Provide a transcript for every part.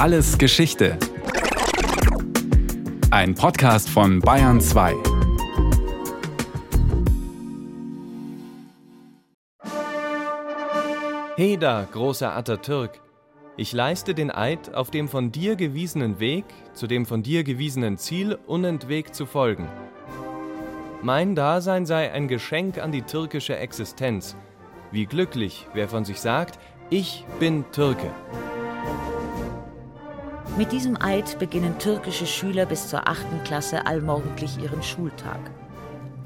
Alles Geschichte. Ein Podcast von Bayern 2. Heda, großer Atatürk, ich leiste den Eid, auf dem von dir gewiesenen Weg, zu dem von dir gewiesenen Ziel unentwegt zu folgen. Mein Dasein sei ein Geschenk an die türkische Existenz. Wie glücklich, wer von sich sagt, ich bin Türke. Mit diesem Eid beginnen türkische Schüler bis zur achten Klasse allmorgendlich ihren Schultag.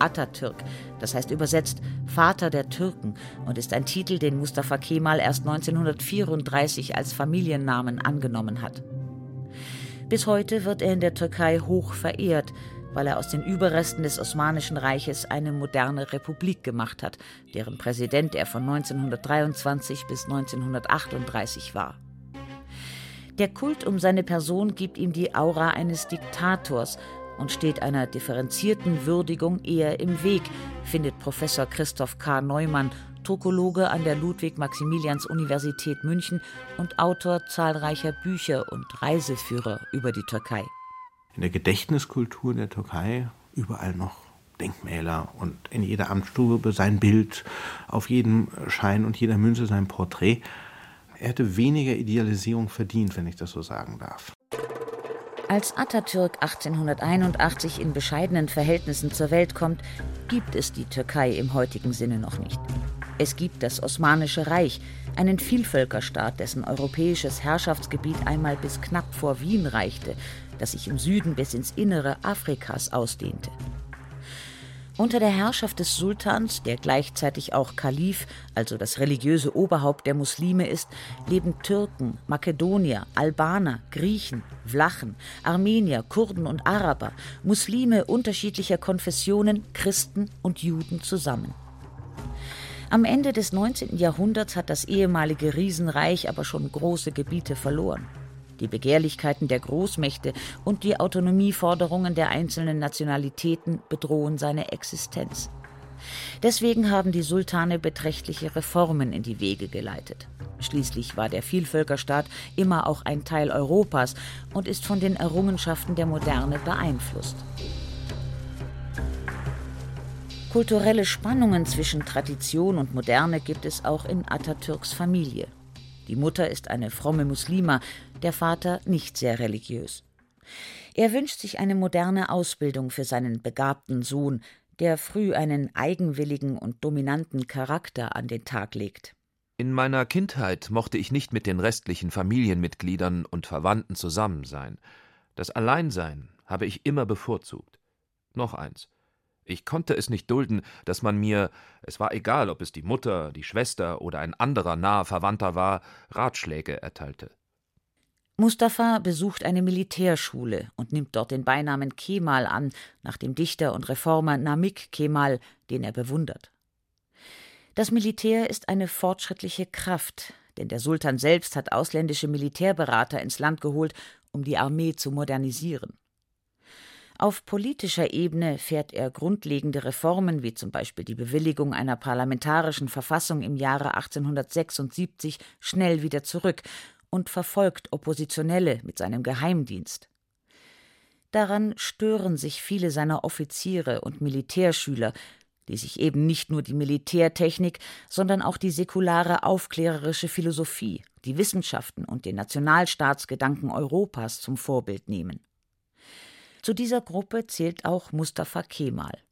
Atatürk, das heißt übersetzt Vater der Türken und ist ein Titel, den Mustafa Kemal erst 1934 als Familiennamen angenommen hat. Bis heute wird er in der Türkei hoch verehrt, weil er aus den Überresten des Osmanischen Reiches eine moderne Republik gemacht hat, deren Präsident er von 1923 bis 1938 war. Der Kult um seine Person gibt ihm die Aura eines Diktators und steht einer differenzierten Würdigung eher im Weg, findet Professor Christoph K. Neumann, Turkologe an der Ludwig-Maximilians-Universität München und Autor zahlreicher Bücher und Reiseführer über die Türkei in der Gedächtniskultur der Türkei überall noch Denkmäler und in jeder Amtsstube sein Bild, auf jedem Schein und jeder Münze sein Porträt. Er hätte weniger Idealisierung verdient, wenn ich das so sagen darf. Als Atatürk 1881 in bescheidenen Verhältnissen zur Welt kommt, gibt es die Türkei im heutigen Sinne noch nicht. Es gibt das Osmanische Reich, einen Vielvölkerstaat, dessen europäisches Herrschaftsgebiet einmal bis knapp vor Wien reichte, das sich im Süden bis ins Innere Afrikas ausdehnte. Unter der Herrschaft des Sultans, der gleichzeitig auch Kalif, also das religiöse Oberhaupt der Muslime ist, leben Türken, Makedonier, Albaner, Griechen, Vlachen, Armenier, Kurden und Araber, Muslime unterschiedlicher Konfessionen, Christen und Juden zusammen. Am Ende des 19. Jahrhunderts hat das ehemalige Riesenreich aber schon große Gebiete verloren. Die Begehrlichkeiten der Großmächte und die Autonomieforderungen der einzelnen Nationalitäten bedrohen seine Existenz. Deswegen haben die Sultane beträchtliche Reformen in die Wege geleitet. Schließlich war der Vielvölkerstaat immer auch ein Teil Europas und ist von den Errungenschaften der Moderne beeinflusst. Kulturelle Spannungen zwischen Tradition und Moderne gibt es auch in Atatürks Familie. Die Mutter ist eine fromme Muslima, der Vater nicht sehr religiös. Er wünscht sich eine moderne Ausbildung für seinen begabten Sohn, der früh einen eigenwilligen und dominanten Charakter an den Tag legt. In meiner Kindheit mochte ich nicht mit den restlichen Familienmitgliedern und Verwandten zusammen sein. Das Alleinsein habe ich immer bevorzugt. Noch eins. Ich konnte es nicht dulden, dass man mir, es war egal, ob es die Mutter, die Schwester oder ein anderer naher Verwandter war, Ratschläge erteilte. Mustafa besucht eine Militärschule und nimmt dort den Beinamen Kemal an, nach dem Dichter und Reformer Namik Kemal, den er bewundert. Das Militär ist eine fortschrittliche Kraft, denn der Sultan selbst hat ausländische Militärberater ins Land geholt, um die Armee zu modernisieren. Auf politischer Ebene fährt er grundlegende Reformen, wie zum Beispiel die Bewilligung einer parlamentarischen Verfassung im Jahre 1876, schnell wieder zurück und verfolgt Oppositionelle mit seinem Geheimdienst. Daran stören sich viele seiner Offiziere und Militärschüler, die sich eben nicht nur die Militärtechnik, sondern auch die säkulare aufklärerische Philosophie, die Wissenschaften und den Nationalstaatsgedanken Europas zum Vorbild nehmen. Zu dieser Gruppe zählt auch Mustafa Kemal.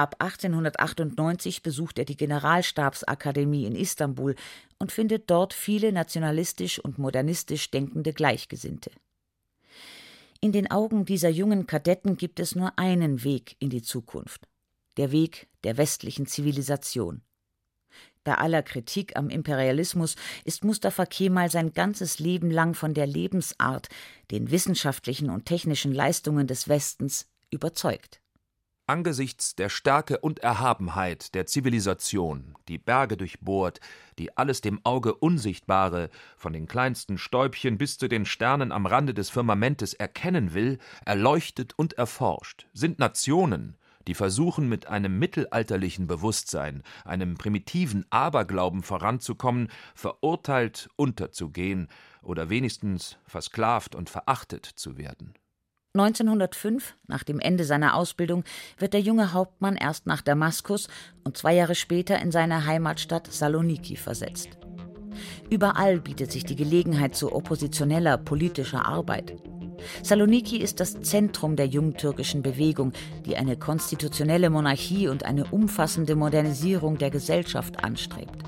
Ab 1898 besucht er die Generalstabsakademie in Istanbul und findet dort viele nationalistisch und modernistisch denkende Gleichgesinnte. In den Augen dieser jungen Kadetten gibt es nur einen Weg in die Zukunft, der Weg der westlichen Zivilisation. Bei aller Kritik am Imperialismus ist Mustafa Kemal sein ganzes Leben lang von der Lebensart, den wissenschaftlichen und technischen Leistungen des Westens überzeugt. Angesichts der Stärke und Erhabenheit der Zivilisation, die Berge durchbohrt, die alles dem Auge Unsichtbare, von den kleinsten Stäubchen bis zu den Sternen am Rande des Firmamentes erkennen will, erleuchtet und erforscht, sind Nationen, die versuchen, mit einem mittelalterlichen Bewusstsein, einem primitiven Aberglauben voranzukommen, verurteilt unterzugehen oder wenigstens versklavt und verachtet zu werden. 1905, nach dem Ende seiner Ausbildung, wird der junge Hauptmann erst nach Damaskus und zwei Jahre später in seine Heimatstadt Saloniki versetzt. Überall bietet sich die Gelegenheit zu oppositioneller politischer Arbeit. Saloniki ist das Zentrum der jungtürkischen Bewegung, die eine konstitutionelle Monarchie und eine umfassende Modernisierung der Gesellschaft anstrebt.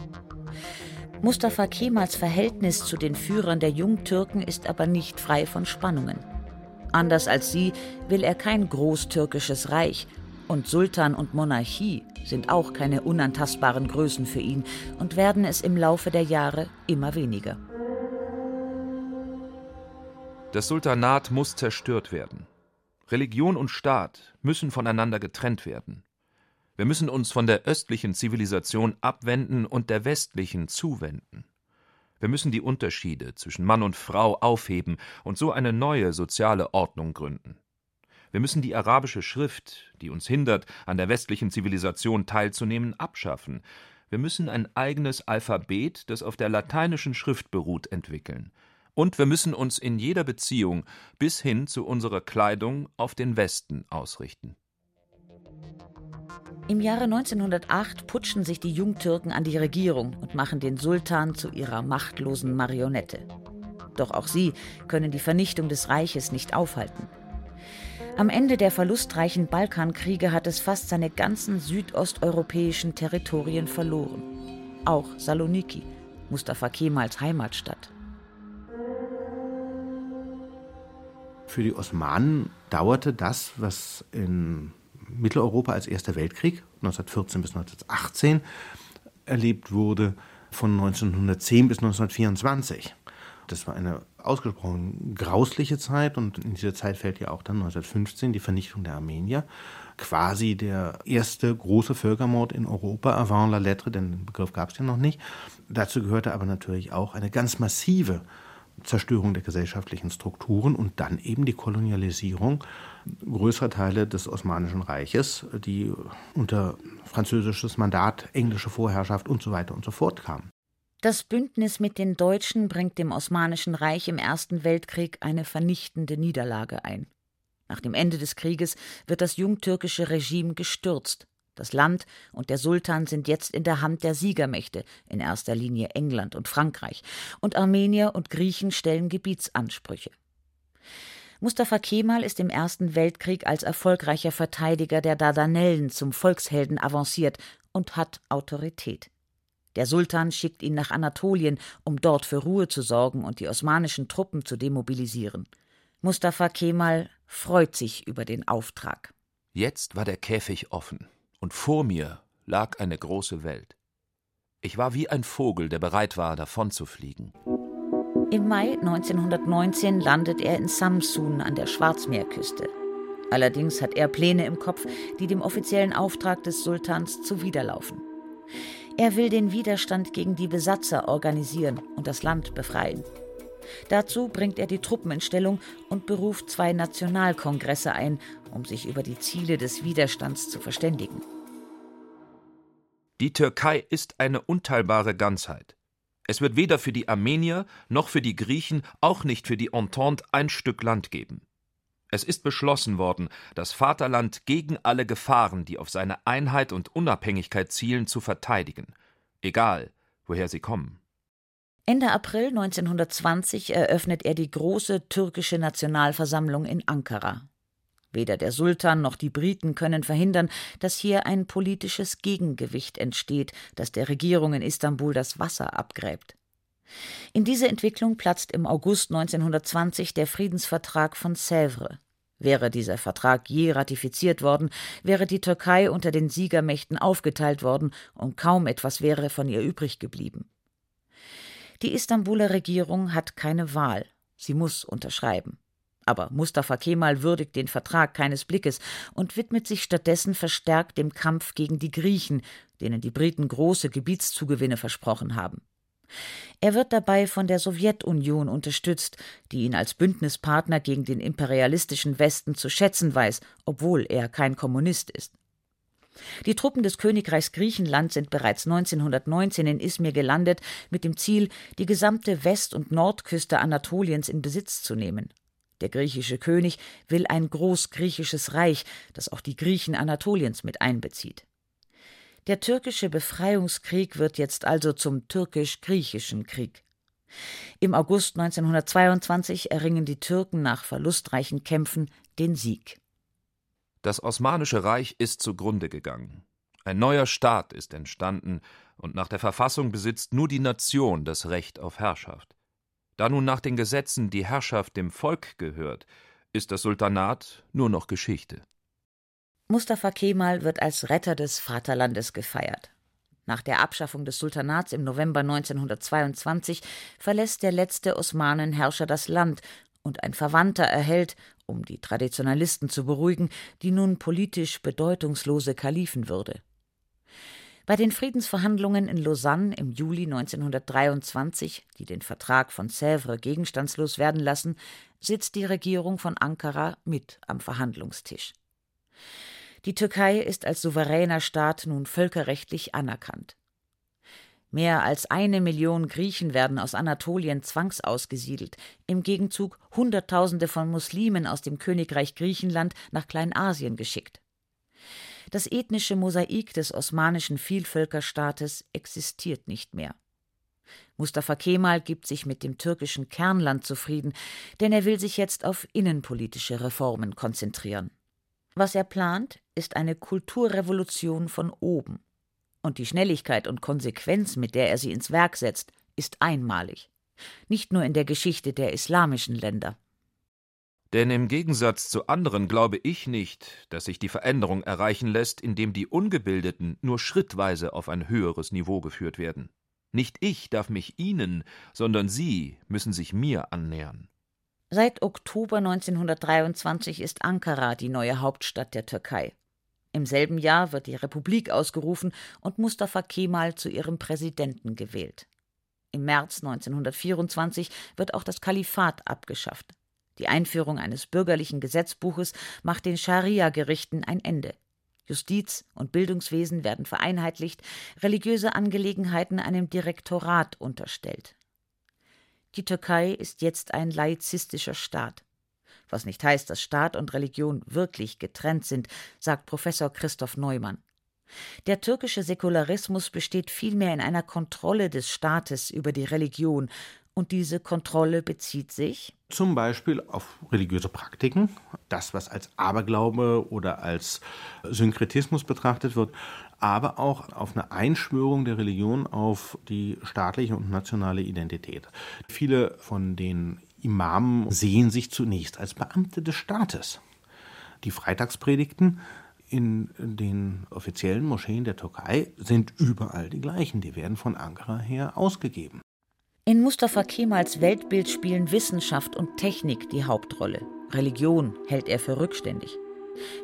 Mustafa Kemals Verhältnis zu den Führern der Jungtürken ist aber nicht frei von Spannungen. Anders als sie will er kein großtürkisches Reich, und Sultan und Monarchie sind auch keine unantastbaren Größen für ihn und werden es im Laufe der Jahre immer weniger. Das Sultanat muss zerstört werden. Religion und Staat müssen voneinander getrennt werden. Wir müssen uns von der östlichen Zivilisation abwenden und der westlichen zuwenden. Wir müssen die Unterschiede zwischen Mann und Frau aufheben und so eine neue soziale Ordnung gründen. Wir müssen die arabische Schrift, die uns hindert, an der westlichen Zivilisation teilzunehmen, abschaffen. Wir müssen ein eigenes Alphabet, das auf der lateinischen Schrift beruht, entwickeln. Und wir müssen uns in jeder Beziehung bis hin zu unserer Kleidung auf den Westen ausrichten. Im Jahre 1908 putschen sich die Jungtürken an die Regierung und machen den Sultan zu ihrer machtlosen Marionette. Doch auch sie können die Vernichtung des Reiches nicht aufhalten. Am Ende der verlustreichen Balkankriege hat es fast seine ganzen südosteuropäischen Territorien verloren. Auch Saloniki, Mustafa Kemals Heimatstadt. Für die Osmanen dauerte das, was in Mitteleuropa als Erster Weltkrieg 1914 bis 1918 erlebt wurde, von 1910 bis 1924. Das war eine ausgesprochen grausliche Zeit und in diese Zeit fällt ja auch dann 1915 die Vernichtung der Armenier. Quasi der erste große Völkermord in Europa avant la lettre, denn den Begriff gab es ja noch nicht. Dazu gehörte aber natürlich auch eine ganz massive Zerstörung der gesellschaftlichen Strukturen und dann eben die Kolonialisierung größerer Teile des Osmanischen Reiches, die unter französisches Mandat, englische Vorherrschaft und so weiter und so fort kamen. Das Bündnis mit den Deutschen bringt dem Osmanischen Reich im Ersten Weltkrieg eine vernichtende Niederlage ein. Nach dem Ende des Krieges wird das jungtürkische Regime gestürzt. Das Land und der Sultan sind jetzt in der Hand der Siegermächte, in erster Linie England und Frankreich, und Armenier und Griechen stellen Gebietsansprüche. Mustafa Kemal ist im Ersten Weltkrieg als erfolgreicher Verteidiger der Dardanellen zum Volkshelden avanciert und hat Autorität. Der Sultan schickt ihn nach Anatolien, um dort für Ruhe zu sorgen und die osmanischen Truppen zu demobilisieren. Mustafa Kemal freut sich über den Auftrag. Jetzt war der Käfig offen, und vor mir lag eine große Welt. Ich war wie ein Vogel, der bereit war, davonzufliegen. Im Mai 1919 landet er in Samsun an der Schwarzmeerküste. Allerdings hat er Pläne im Kopf, die dem offiziellen Auftrag des Sultans zuwiderlaufen. Er will den Widerstand gegen die Besatzer organisieren und das Land befreien. Dazu bringt er die Truppen in Stellung und beruft zwei Nationalkongresse ein, um sich über die Ziele des Widerstands zu verständigen. Die Türkei ist eine unteilbare Ganzheit. Es wird weder für die Armenier noch für die Griechen, auch nicht für die Entente ein Stück Land geben. Es ist beschlossen worden, das Vaterland gegen alle Gefahren, die auf seine Einheit und Unabhängigkeit zielen, zu verteidigen, egal woher sie kommen. Ende April 1920 eröffnet er die große türkische Nationalversammlung in Ankara. Weder der Sultan noch die Briten können verhindern, dass hier ein politisches Gegengewicht entsteht, das der Regierung in Istanbul das Wasser abgräbt. In diese Entwicklung platzt im August 1920 der Friedensvertrag von Sèvres. Wäre dieser Vertrag je ratifiziert worden, wäre die Türkei unter den Siegermächten aufgeteilt worden und kaum etwas wäre von ihr übrig geblieben. Die Istanbuler Regierung hat keine Wahl. Sie muss unterschreiben. Aber Mustafa Kemal würdigt den Vertrag keines Blickes und widmet sich stattdessen verstärkt dem Kampf gegen die Griechen, denen die Briten große Gebietszugewinne versprochen haben. Er wird dabei von der Sowjetunion unterstützt, die ihn als Bündnispartner gegen den imperialistischen Westen zu schätzen weiß, obwohl er kein Kommunist ist. Die Truppen des Königreichs Griechenland sind bereits 1919 in Izmir gelandet, mit dem Ziel, die gesamte West- und Nordküste Anatoliens in Besitz zu nehmen. Der griechische König will ein großgriechisches Reich, das auch die Griechen Anatoliens mit einbezieht. Der türkische Befreiungskrieg wird jetzt also zum türkisch-griechischen Krieg. Im August 1922 erringen die Türken nach verlustreichen Kämpfen den Sieg. Das Osmanische Reich ist zugrunde gegangen. Ein neuer Staat ist entstanden, und nach der Verfassung besitzt nur die Nation das Recht auf Herrschaft. Da nun nach den Gesetzen die Herrschaft dem Volk gehört, ist das Sultanat nur noch Geschichte. Mustafa Kemal wird als Retter des Vaterlandes gefeiert. Nach der Abschaffung des Sultanats im November 1922 verlässt der letzte Osmanenherrscher das Land und ein Verwandter erhält, um die Traditionalisten zu beruhigen, die nun politisch bedeutungslose Kalifenwürde. Bei den Friedensverhandlungen in Lausanne im Juli 1923, die den Vertrag von Sèvres gegenstandslos werden lassen, sitzt die Regierung von Ankara mit am Verhandlungstisch. Die Türkei ist als souveräner Staat nun völkerrechtlich anerkannt. Mehr als eine Million Griechen werden aus Anatolien zwangsausgesiedelt, im Gegenzug Hunderttausende von Muslimen aus dem Königreich Griechenland nach Kleinasien geschickt. Das ethnische Mosaik des osmanischen Vielvölkerstaates existiert nicht mehr. Mustafa Kemal gibt sich mit dem türkischen Kernland zufrieden, denn er will sich jetzt auf innenpolitische Reformen konzentrieren. Was er plant, ist eine Kulturrevolution von oben. Und die Schnelligkeit und Konsequenz, mit der er sie ins Werk setzt, ist einmalig. Nicht nur in der Geschichte der islamischen Länder. Denn im Gegensatz zu anderen glaube ich nicht, dass sich die Veränderung erreichen lässt, indem die Ungebildeten nur schrittweise auf ein höheres Niveau geführt werden. Nicht ich darf mich ihnen, sondern sie müssen sich mir annähern. Seit Oktober 1923 ist Ankara die neue Hauptstadt der Türkei. Im selben Jahr wird die Republik ausgerufen und Mustafa Kemal zu ihrem Präsidenten gewählt. Im März 1924 wird auch das Kalifat abgeschafft. Die Einführung eines bürgerlichen Gesetzbuches macht den Scharia-Gerichten ein Ende. Justiz und Bildungswesen werden vereinheitlicht, religiöse Angelegenheiten einem Direktorat unterstellt. Die Türkei ist jetzt ein laizistischer Staat. Was nicht heißt, dass Staat und Religion wirklich getrennt sind, sagt Professor Christoph Neumann. Der türkische Säkularismus besteht vielmehr in einer Kontrolle des Staates über die Religion, und diese Kontrolle bezieht sich zum Beispiel auf religiöse Praktiken, das, was als Aberglaube oder als Synkretismus betrachtet wird, aber auch auf eine Einschwörung der Religion auf die staatliche und nationale Identität. Viele von den Imamen sehen sich zunächst als Beamte des Staates. Die Freitagspredigten in den offiziellen Moscheen der Türkei sind überall die gleichen. Die werden von Ankara her ausgegeben. In Mustafa Kemals Weltbild spielen Wissenschaft und Technik die Hauptrolle. Religion hält er für rückständig.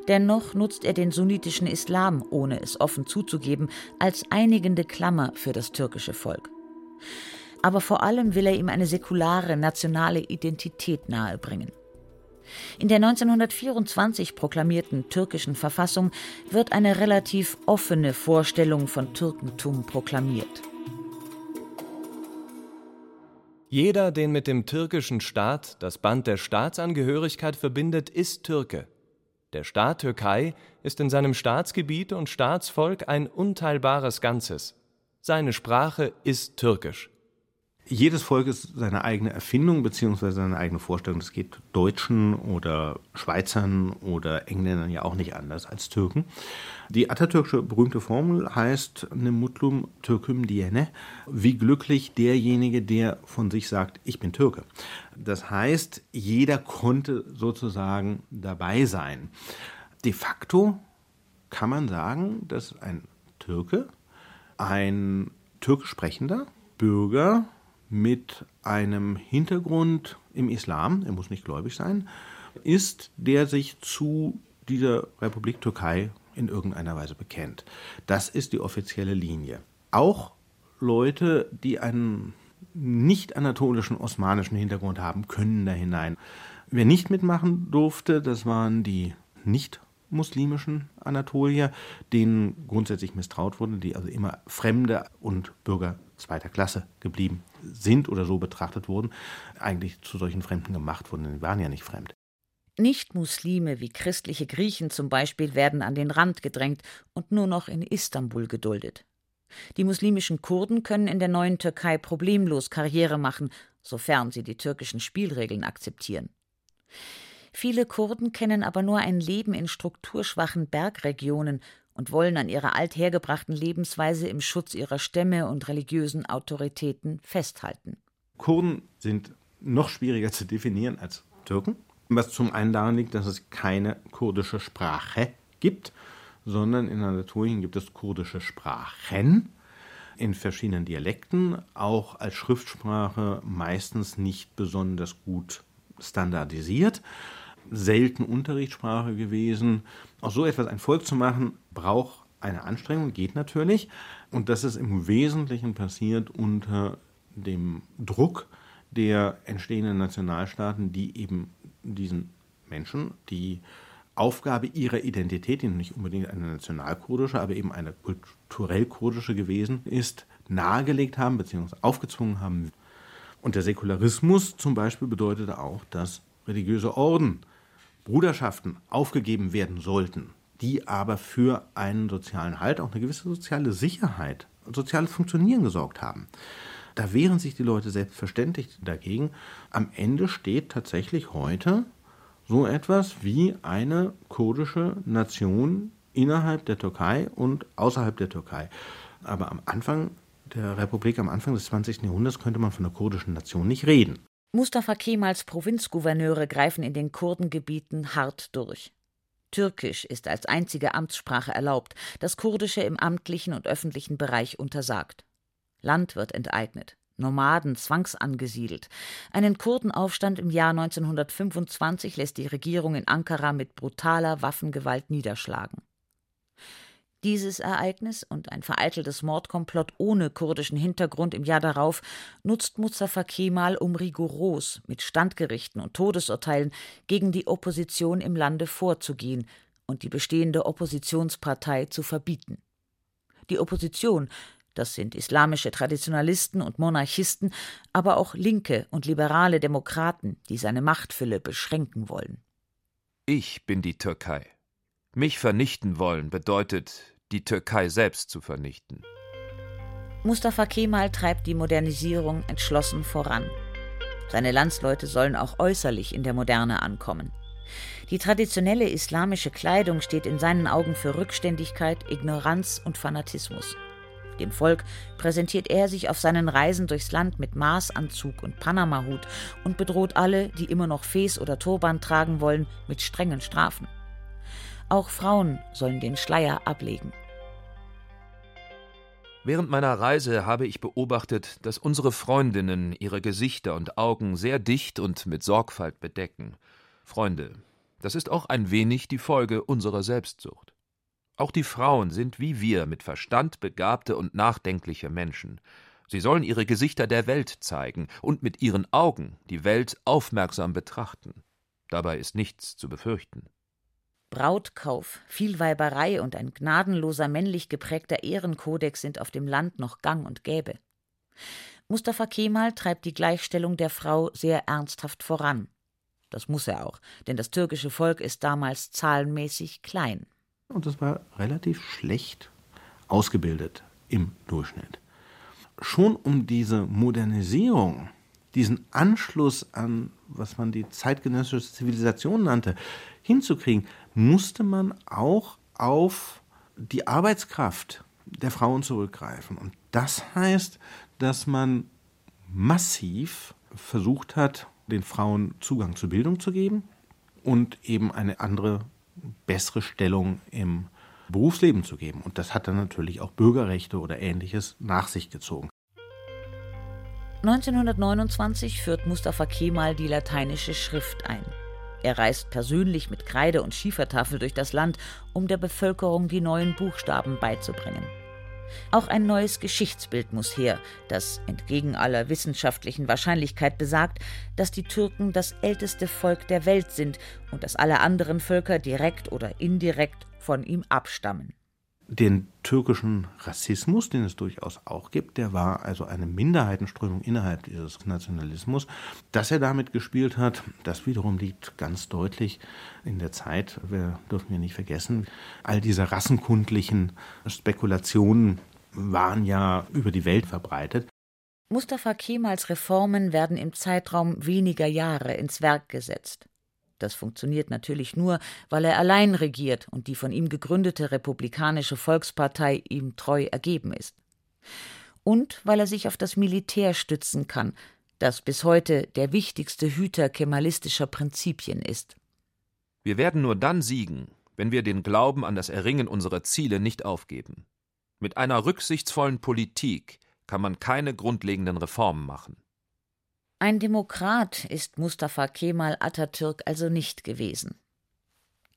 Dennoch nutzt er den sunnitischen Islam, ohne es offen zuzugeben, als einigende Klammer für das türkische Volk. Aber vor allem will er ihm eine säkulare nationale Identität nahebringen. In der 1924 proklamierten türkischen Verfassung wird eine relativ offene Vorstellung von Türkentum proklamiert. Jeder, den mit dem türkischen Staat das Band der Staatsangehörigkeit verbindet, ist Türke. Der Staat Türkei ist in seinem Staatsgebiet und Staatsvolk ein unteilbares Ganzes. Seine Sprache ist türkisch. Jedes Volk ist seine eigene Erfindung bzw. seine eigene Vorstellung. Das geht Deutschen oder Schweizern oder Engländern ja auch nicht anders als Türken. Die atatürkische berühmte Formel heißt Ne mutlum Türküm diene, wie glücklich derjenige, der von sich sagt, ich bin Türke. Das heißt, jeder konnte sozusagen dabei sein. De facto kann man sagen, dass ein Türke, ein türkisch sprechender Bürger mit einem Hintergrund im Islam, er muss nicht gläubig sein, ist, der sich zu dieser Republik Türkei in irgendeiner Weise bekennt. Das ist die offizielle Linie. Auch Leute, die einen nicht anatolischen osmanischen Hintergrund haben, können da hinein. Wer nicht mitmachen durfte, das waren die nicht muslimischen Anatolier, denen grundsätzlich misstraut wurde, die also immer Fremde und Bürger zweiter Klasse geblieben sind oder so betrachtet wurden, eigentlich zu solchen Fremden gemacht wurden, die waren ja nicht fremd. Nicht-Muslime wie christliche Griechen zum Beispiel werden an den Rand gedrängt und nur noch in Istanbul geduldet. Die muslimischen Kurden können in der neuen Türkei problemlos Karriere machen, sofern sie die türkischen Spielregeln akzeptieren. Viele Kurden kennen aber nur ein Leben in strukturschwachen Bergregionen und wollen an ihrer althergebrachten Lebensweise im Schutz ihrer Stämme und religiösen Autoritäten festhalten. Kurden sind noch schwieriger zu definieren als Türken, was zum einen daran liegt, dass es keine kurdische Sprache gibt, sondern in Anatolien gibt es kurdische Sprachen in verschiedenen Dialekten, auch als Schriftsprache meistens nicht besonders gut standardisiert, selten Unterrichtssprache gewesen. Auch so etwas ein Volk zu machen, braucht eine Anstrengung, geht natürlich. Und das ist im Wesentlichen passiert unter dem Druck der entstehenden Nationalstaaten, die eben diesen Menschen, die Aufgabe ihrer Identität, die nicht unbedingt eine nationalkurdische, aber eben eine kulturell kurdische gewesen ist, nahegelegt haben bzw. aufgezwungen haben. Und der Säkularismus zum Beispiel bedeutete auch, dass religiöse Orden, Bruderschaften aufgegeben werden sollten, die aber für einen sozialen Halt, auch eine gewisse soziale Sicherheit und soziales Funktionieren gesorgt haben. Da wehren sich die Leute selbstverständlich dagegen. Am Ende steht tatsächlich heute so etwas wie eine kurdische Nation innerhalb der Türkei und außerhalb der Türkei. Aber am Anfang der Republik, am Anfang des 20. Jahrhunderts, könnte man von einer kurdischen Nation nicht reden. Mustafa Kemals Provinzgouverneure greifen in den Kurdengebieten hart durch. Türkisch ist als einzige Amtssprache erlaubt, das Kurdische im amtlichen und öffentlichen Bereich untersagt. Land wird enteignet. Nomaden zwangsangesiedelt. Einen Kurdenaufstand im Jahr 1925 lässt die Regierung in Ankara mit brutaler Waffengewalt niederschlagen. Dieses Ereignis und ein vereiteltes Mordkomplott ohne kurdischen Hintergrund im Jahr darauf nutzt Mustafa Kemal, um rigoros mit Standgerichten und Todesurteilen gegen die Opposition im Lande vorzugehen und die bestehende Oppositionspartei zu verbieten. Die Opposition, das sind islamische Traditionalisten und Monarchisten, aber auch linke und liberale Demokraten, die seine Machtfülle beschränken wollen. Ich bin die Türkei. Mich vernichten wollen bedeutet, die Türkei selbst zu vernichten. Mustafa Kemal treibt die Modernisierung entschlossen voran. Seine Landsleute sollen auch äußerlich in der Moderne ankommen. Die traditionelle islamische Kleidung steht in seinen Augen für Rückständigkeit, Ignoranz und Fanatismus. Dem Volk präsentiert er sich auf seinen Reisen durchs Land mit Maßanzug und Panamahut und bedroht alle, die immer noch Fes oder Turban tragen wollen, mit strengen Strafen. Auch Frauen sollen den Schleier ablegen. Während meiner Reise habe ich beobachtet, dass unsere Freundinnen ihre Gesichter und Augen sehr dicht und mit Sorgfalt bedecken. Freunde, das ist auch ein wenig die Folge unserer Selbstsucht. Auch die Frauen sind wie wir mit Verstand begabte und nachdenkliche Menschen. Sie sollen ihre Gesichter der Welt zeigen und mit ihren Augen die Welt aufmerksam betrachten. Dabei ist nichts zu befürchten. Brautkauf, Vielweiberei und ein gnadenloser männlich geprägter Ehrenkodex sind auf dem Land noch gang und gäbe. Mustafa Kemal treibt die Gleichstellung der Frau sehr ernsthaft voran. Das muss er auch, denn das türkische Volk ist damals zahlenmäßig klein und das war relativ schlecht ausgebildet im Durchschnitt. Schon um diese Modernisierung, diesen Anschluss an, was man die zeitgenössische Zivilisation nannte, hinzukriegen, musste man auch auf die Arbeitskraft der Frauen zurückgreifen. Und das heißt, dass man massiv versucht hat, den Frauen Zugang zur Bildung zu geben und eben eine andere bessere Stellung im Berufsleben zu geben. Und das hat dann natürlich auch Bürgerrechte oder ähnliches nach sich gezogen. 1929 führt Mustafa Kemal die lateinische Schrift ein. Er reist persönlich mit Kreide und Schiefertafel durch das Land, um der Bevölkerung die neuen Buchstaben beizubringen. Auch ein neues Geschichtsbild muss her, das entgegen aller wissenschaftlichen Wahrscheinlichkeit besagt, dass die Türken das älteste Volk der Welt sind und dass alle anderen Völker direkt oder indirekt von ihm abstammen. Den türkischen Rassismus, den es durchaus auch gibt, der war also eine Minderheitenströmung innerhalb dieses Nationalismus. Dass er damit gespielt hat, das wiederum liegt ganz deutlich in der Zeit. Wir dürfen ja nicht vergessen, all diese rassenkundlichen Spekulationen waren ja über die Welt verbreitet. Mustafa Kemals Reformen werden im Zeitraum weniger Jahre ins Werk gesetzt. Das funktioniert natürlich nur, weil er allein regiert und die von ihm gegründete Republikanische Volkspartei ihm treu ergeben ist. Und weil er sich auf das Militär stützen kann, das bis heute der wichtigste Hüter kemalistischer Prinzipien ist. Wir werden nur dann siegen, wenn wir den Glauben an das Erringen unserer Ziele nicht aufgeben. Mit einer rücksichtsvollen Politik kann man keine grundlegenden Reformen machen. Ein Demokrat ist Mustafa Kemal Atatürk also nicht gewesen.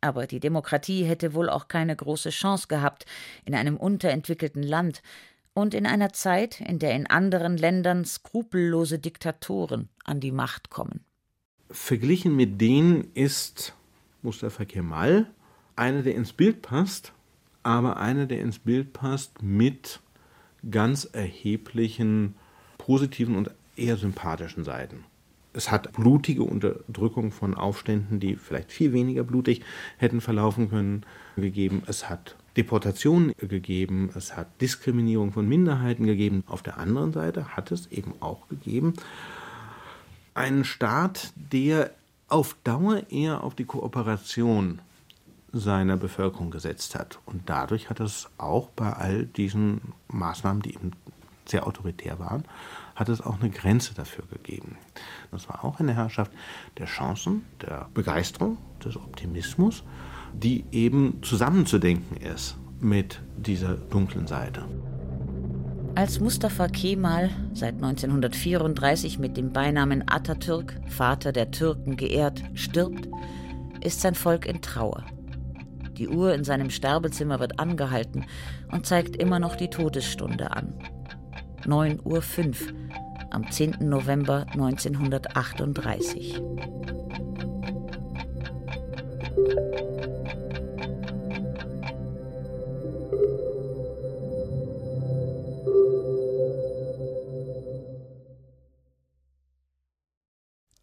Aber die Demokratie hätte wohl auch keine große Chance gehabt in einem unterentwickelten Land und in einer Zeit, in der in anderen Ländern skrupellose Diktatoren an die Macht kommen. Verglichen mit denen ist Mustafa Kemal einer, der ins Bild passt, aber einer, der ins Bild passt mit ganz erheblichen positiven und eher sympathischen Seiten. Es hat blutige Unterdrückung von Aufständen, die vielleicht viel weniger blutig hätten verlaufen können, gegeben. Es hat Deportationen gegeben, es hat Diskriminierung von Minderheiten gegeben. Auf der anderen Seite hat es eben auch gegeben einen Staat, der auf Dauer eher auf die Kooperation seiner Bevölkerung gesetzt hat. Und dadurch hat es auch bei all diesen Maßnahmen, die eben sehr autoritär waren, hat es auch eine Grenze dafür gegeben. Das war auch eine Herrschaft der Chancen, der Begeisterung, des Optimismus, die eben zusammenzudenken ist mit dieser dunklen Seite. Als Mustafa Kemal seit 1934 mit dem Beinamen Atatürk, Vater der Türken, geehrt, stirbt, ist sein Volk in Trauer. Die Uhr in seinem Sterbezimmer wird angehalten und zeigt immer noch die Todesstunde an. 9.05 Uhr am 10. November 1938.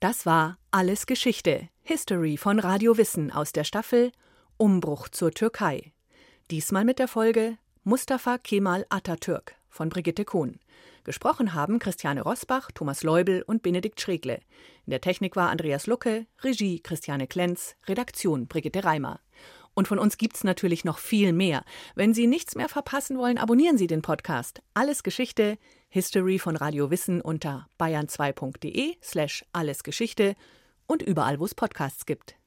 Das war Alles Geschichte, History von Radio Wissen aus der Staffel Umbruch zur Türkei. Diesmal mit der Folge Mustafa Kemal Atatürk von Brigitte Kohn. Gesprochen haben Christiane Rosbach, Thomas Leubel und Benedikt Schregle. In der Technik war Andreas Lucke, Regie Christiane Klenz, Redaktion Brigitte Reimer. Und von uns gibt's natürlich noch viel mehr. Wenn Sie nichts mehr verpassen wollen, abonnieren Sie den Podcast. Alles Geschichte, History von Radio Wissen unter bayern2.de slash allesgeschichte und überall, wo es Podcasts gibt.